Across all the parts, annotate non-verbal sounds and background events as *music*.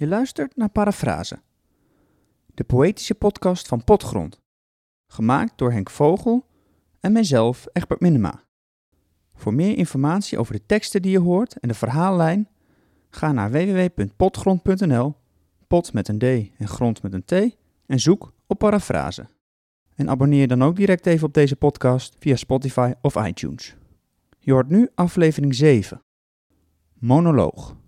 Je luistert naar Parafrase, de poëtische podcast van Potgrond, gemaakt door Henk Vogel en mijzelf, Egbert Minema. Voor meer informatie over de teksten die je hoort en de verhaallijn, ga naar www.potgrond.nl, pot met een d en grond met een t, en zoek op Parafrase. En abonneer dan ook direct even op deze podcast via Spotify of iTunes. Je hoort nu aflevering 7. Monoloog.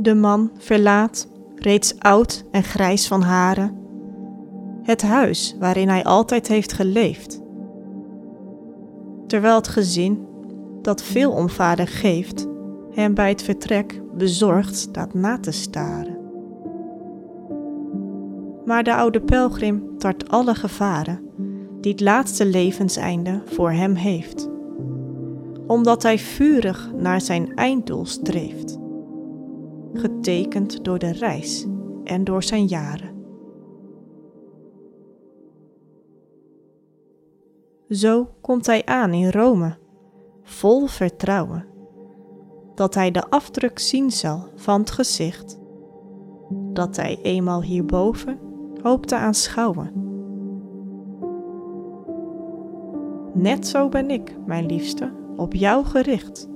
De man verlaat, reeds oud en grijs van haren, het huis waarin hij altijd heeft geleefd. Terwijl het gezin, dat veel om vader geeft, hem bij het vertrek bezorgd staat na te staren. Maar de oude pelgrim tart alle gevaren die het laatste levenseinde voor hem heeft, omdat hij vurig naar zijn einddoel streeft getekend door de reis en door zijn jaren. Zo komt hij aan in Rome, vol vertrouwen, dat hij de afdruk zien zal van het gezicht, dat hij eenmaal hierboven hoopt te aanschouwen. Net zo ben ik, mijn liefste, op jou gericht.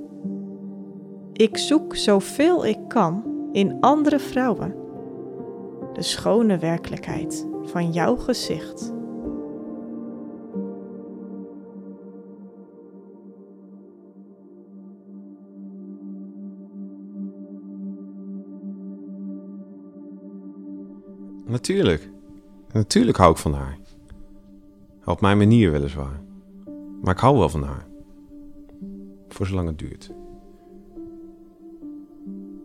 Ik zoek zoveel ik kan in andere vrouwen de schone werkelijkheid van jouw gezicht. Natuurlijk. Natuurlijk hou ik van haar. Op mijn manier weliswaar. Maar ik hou wel van haar. Voor zolang het duurt.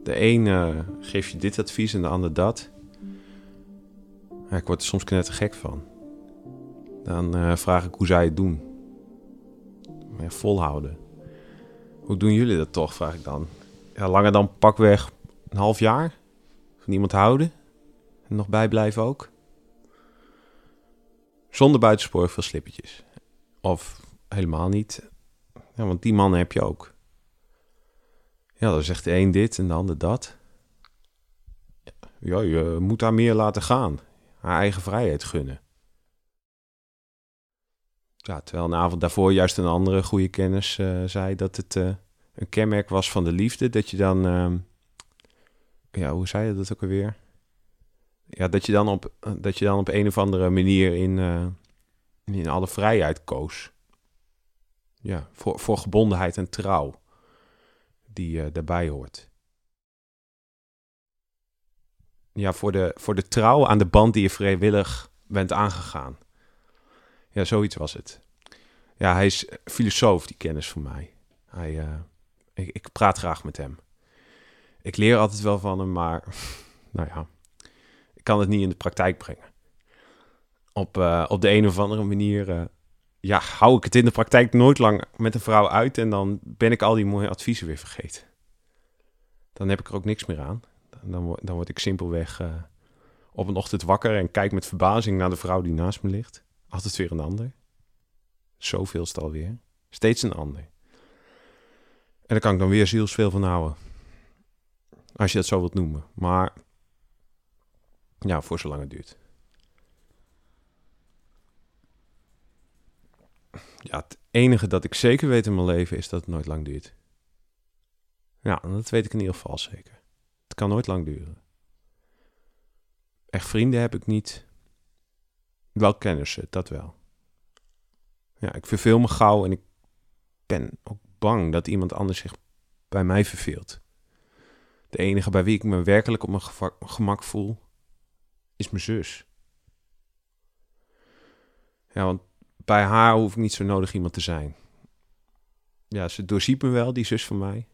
De een uh, geeft je dit advies en de ander dat. Ja, ik word er soms gek van. Dan uh, vraag ik hoe zij het doen. Ja, volhouden. Hoe doen jullie dat toch, vraag ik dan. Ja, langer dan pakweg een half jaar? Van iemand houden? En nog bijblijven ook? Zonder buitensporig veel slippertjes. Of helemaal niet. Ja, want die mannen heb je ook. Ja, dan zegt de een dit en de ander dat. Ja, je moet haar meer laten gaan. Haar eigen vrijheid gunnen. Ja, terwijl een avond daarvoor juist een andere goede kennis uh, zei dat het uh, een kenmerk was van de liefde. Dat je dan, uh, ja, hoe zei je dat ook alweer? Ja, dat je dan op, dat je dan op een of andere manier in, in alle vrijheid koos. Ja, voor, voor gebondenheid en trouw die uh, daarbij hoort. Ja, voor de, voor de trouw aan de band die je vrijwillig bent aangegaan. Ja, zoiets was het. Ja, hij is filosoof, die kennis van mij. Hij, uh, ik, ik praat graag met hem. Ik leer altijd wel van hem, maar *laughs* nou ja, ik kan het niet in de praktijk brengen. Op, uh, op de een of andere manier ja, hou ik het in de praktijk nooit lang met een vrouw uit en dan ben ik al die mooie adviezen weer vergeten. Dan heb ik er ook niks meer aan. Dan, dan word ik simpelweg uh, op een ochtend wakker en kijk met verbazing naar de vrouw die naast me ligt. Altijd weer een ander. Zoveel is het alweer. Steeds een ander. En daar kan ik dan weer zielsveel van houden. Als je dat zo wilt noemen. Maar ja, voor zolang het duurt. Ja, het enige dat ik zeker weet in mijn leven is dat het nooit lang duurt. Ja, dat weet ik in ieder geval zeker. Het kan nooit lang duren. Echt vrienden heb ik niet. Wel kennissen, dat wel. Ja, ik verveel me gauw en ik ben ook bang dat iemand anders zich bij mij verveelt. De enige bij wie ik me werkelijk op mijn gemak voel, is mijn zus. Ja, want bij haar hoef ik niet zo nodig iemand te zijn. Ja, ze doorziet me wel, die zus van mij.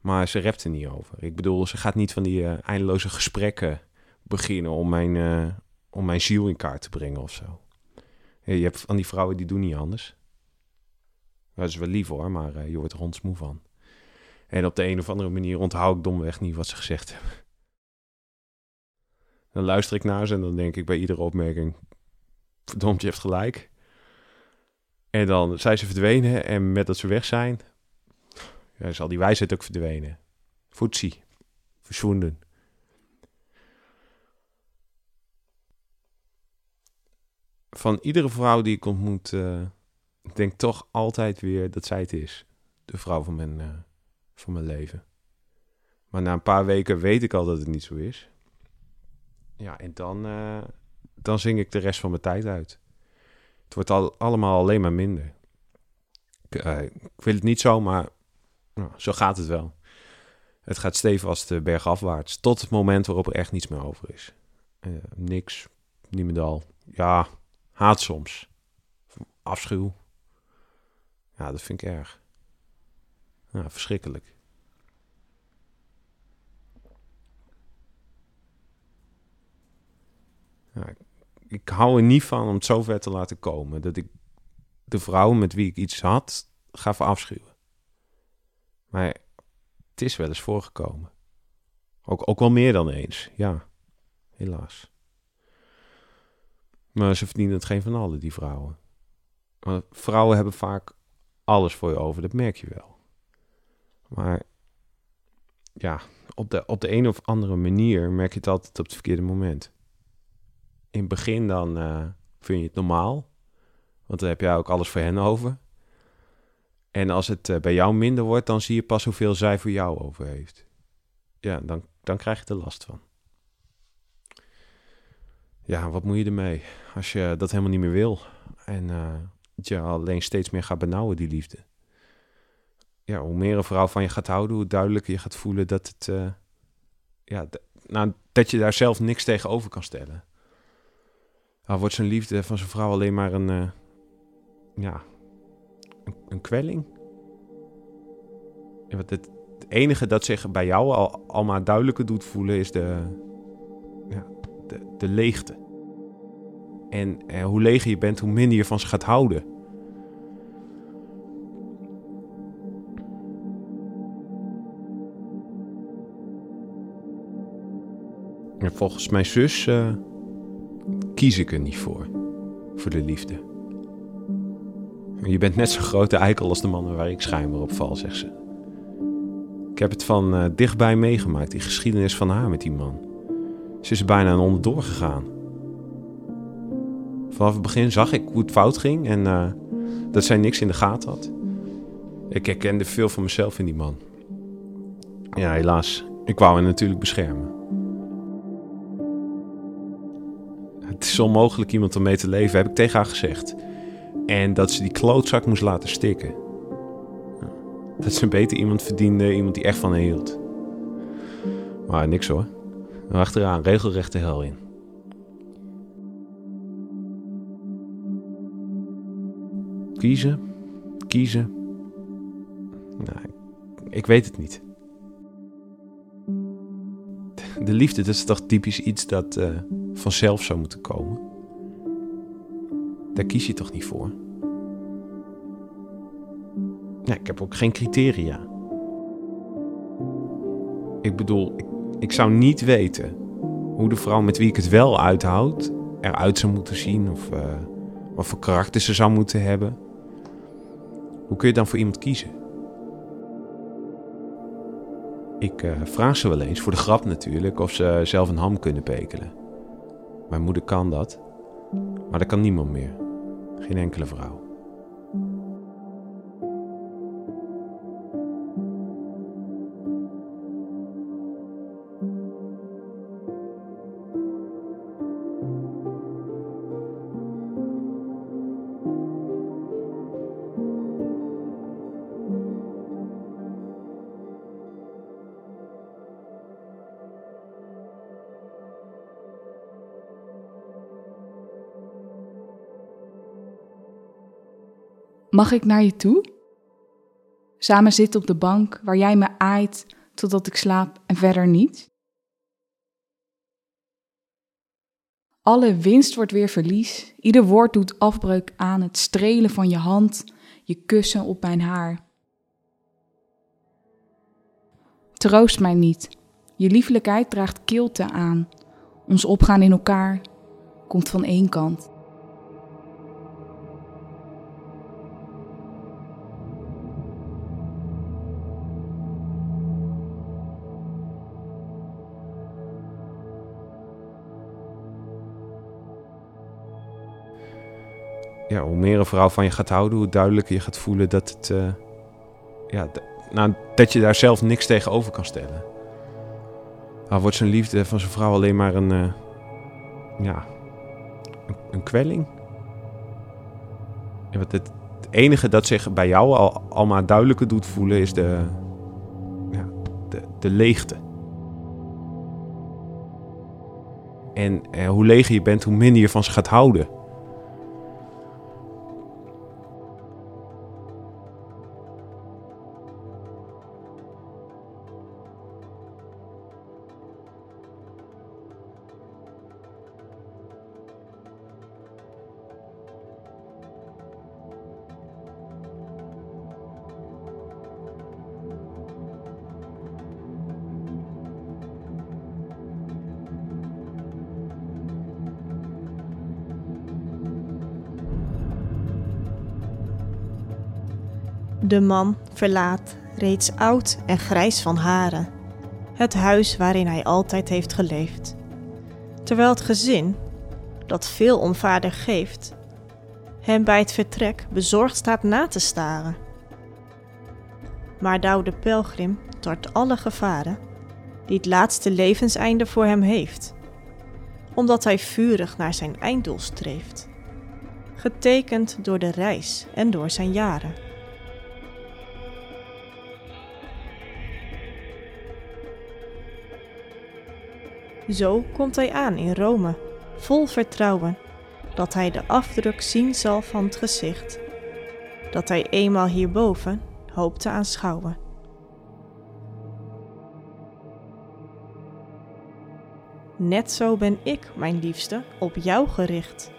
Maar ze rept er niet over. Ik bedoel, ze gaat niet van die uh, eindeloze gesprekken beginnen om mijn, uh, om mijn ziel in kaart te brengen of zo. Je hebt van die vrouwen die doen niet anders. Dat is wel lief hoor, maar uh, je wordt er hondsmoe van. En op de een of andere manier onthoud ik domweg niet wat ze gezegd hebben. Dan luister ik naar ze en dan denk ik bij iedere opmerking... Verdomd, je hebt gelijk. En dan zijn ze verdwenen en met dat ze weg zijn... Ja, is al die wijsheid ook verdwenen. Foetsie. Verschwonden. Van iedere vrouw die ik ontmoet... Uh, denk toch altijd weer dat zij het is. De vrouw van mijn, uh, van mijn leven. Maar na een paar weken weet ik al dat het niet zo is. Ja, en dan, uh, dan zing ik de rest van mijn tijd uit. Het wordt al, allemaal alleen maar minder. Ik, uh, wil het niet zo, maar nou, zo gaat het wel. Het gaat stevast de berg afwaarts. Tot het moment waarop er echt niets meer over is. Uh, niks, niemendal. Ja, haat soms. Afschuw. Ja, dat vind ik erg. Ja, verschrikkelijk. Ik hou er niet van om het zo ver te laten komen dat ik de vrouw met wie ik iets had ga verafschuwen. Maar het is wel eens voorgekomen. Ook, ook wel meer dan eens, ja. Helaas. Maar ze verdienen het geen van allen, die vrouwen. Vrouwen hebben vaak alles voor je over, dat merk je wel. Maar ja, op de, op de een of andere manier merk je het altijd op het verkeerde moment. In het begin dan uh, vind je het normaal, want dan heb jij ook alles voor hen over. En als het uh, bij jou minder wordt, dan zie je pas hoeveel zij voor jou over heeft. Ja, dan, dan krijg je er last van. Ja, wat moet je ermee als je dat helemaal niet meer wil? En uh, je alleen steeds meer gaat benauwen, die liefde. Ja, hoe meer een vrouw van je gaat houden, hoe duidelijker je gaat voelen dat het... Ja, nou, dat je daar zelf niks tegenover kan stellen. Wordt zijn liefde van zijn vrouw alleen maar een... Uh, ja, een, kwelling. Ja, het, het, enige dat zich bij jou al, al maar duidelijker doet voelen is de, ja, de, de leegte. En eh, hoe leger je bent, hoe minder je van ze gaat houden. En volgens mijn zus uh, kies ik er niet voor. Voor de liefde. Je bent net zo'n grote eikel als de man waar ik schijnbaar op val, zegt ze. Ik heb het van uh, dichtbij meegemaakt, die geschiedenis van haar met die man. Ze is bijna aan onderdoor gegaan. Vanaf het begin zag ik hoe het fout ging en uh, dat zij niks in de gaten had. Ik herkende veel van mezelf in die man. Ja, helaas. Ik wou hem natuurlijk beschermen. Het is onmogelijk iemand om mee te leven, heb ik tegen haar gezegd. En dat ze die klootzak moest laten stikken. Dat ze beter iemand verdiende, iemand die echt van haar hield. Maar niks hoor. Achteraan, regelrecht de hel in. Kiezen, kiezen. Nou, ik weet het niet. De liefde, dat is toch typisch iets dat uh, vanzelf zou moeten komen. Daar kies je toch niet voor? Nee, ik heb ook geen criteria. Ik bedoel, ik, ik zou niet weten hoe de vrouw met wie ik het wel uithoud eruit zou moeten zien of uh, wat voor karakter ze zou moeten hebben. Hoe kun je dan voor iemand kiezen? Ik uh, vraag ze wel eens, voor de grap natuurlijk, of ze zelf een ham kunnen pekelen. Mijn moeder kan dat, maar dat kan niemand meer. Geen enkele vrouw. Mag ik naar je toe? Samen zitten op de bank waar jij me aait totdat ik slaap en verder niet? Alle winst wordt weer verlies, ieder woord doet afbreuk aan het strelen van je hand, je kussen op mijn haar. Troost mij niet. Je liefelijkheid draagt kilte aan. Ons opgaan in elkaar komt van één kant. Ja, hoe meer een vrouw van je gaat houden, hoe duidelijker je gaat voelen dat het. eh, ja, nou, dat je daar zelf niks tegenover kan stellen. Dan wordt zijn liefde van zijn vrouw alleen maar een. eh, ja. Een, kwelling. En wat het, enige dat zich bij jou al, al maar duidelijker doet voelen is de. Ja, de, de leegte. En eh, hoe leger je bent, hoe minder je van ze gaat houden. De man verlaat, reeds oud en grijs van haren, het huis waarin hij altijd heeft geleefd. Terwijl het gezin, dat veel om vader geeft, hem bij het vertrek bezorgd staat na te staren. Maar Douw de pelgrim tart alle gevaren die het laatste levenseinde voor hem heeft, omdat hij vurig naar zijn einddoel streeft, getekend door de reis en door zijn jaren. Zo komt hij aan in Rome, vol vertrouwen dat hij de afdruk zien zal van het gezicht, dat hij eenmaal hierboven hoopt te aanschouwen. Net zo ben ik, mijn liefste, op jou gericht.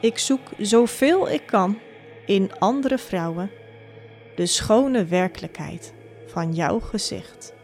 Ik zoek zoveel ik kan in andere vrouwen de schone werkelijkheid van jouw gezicht.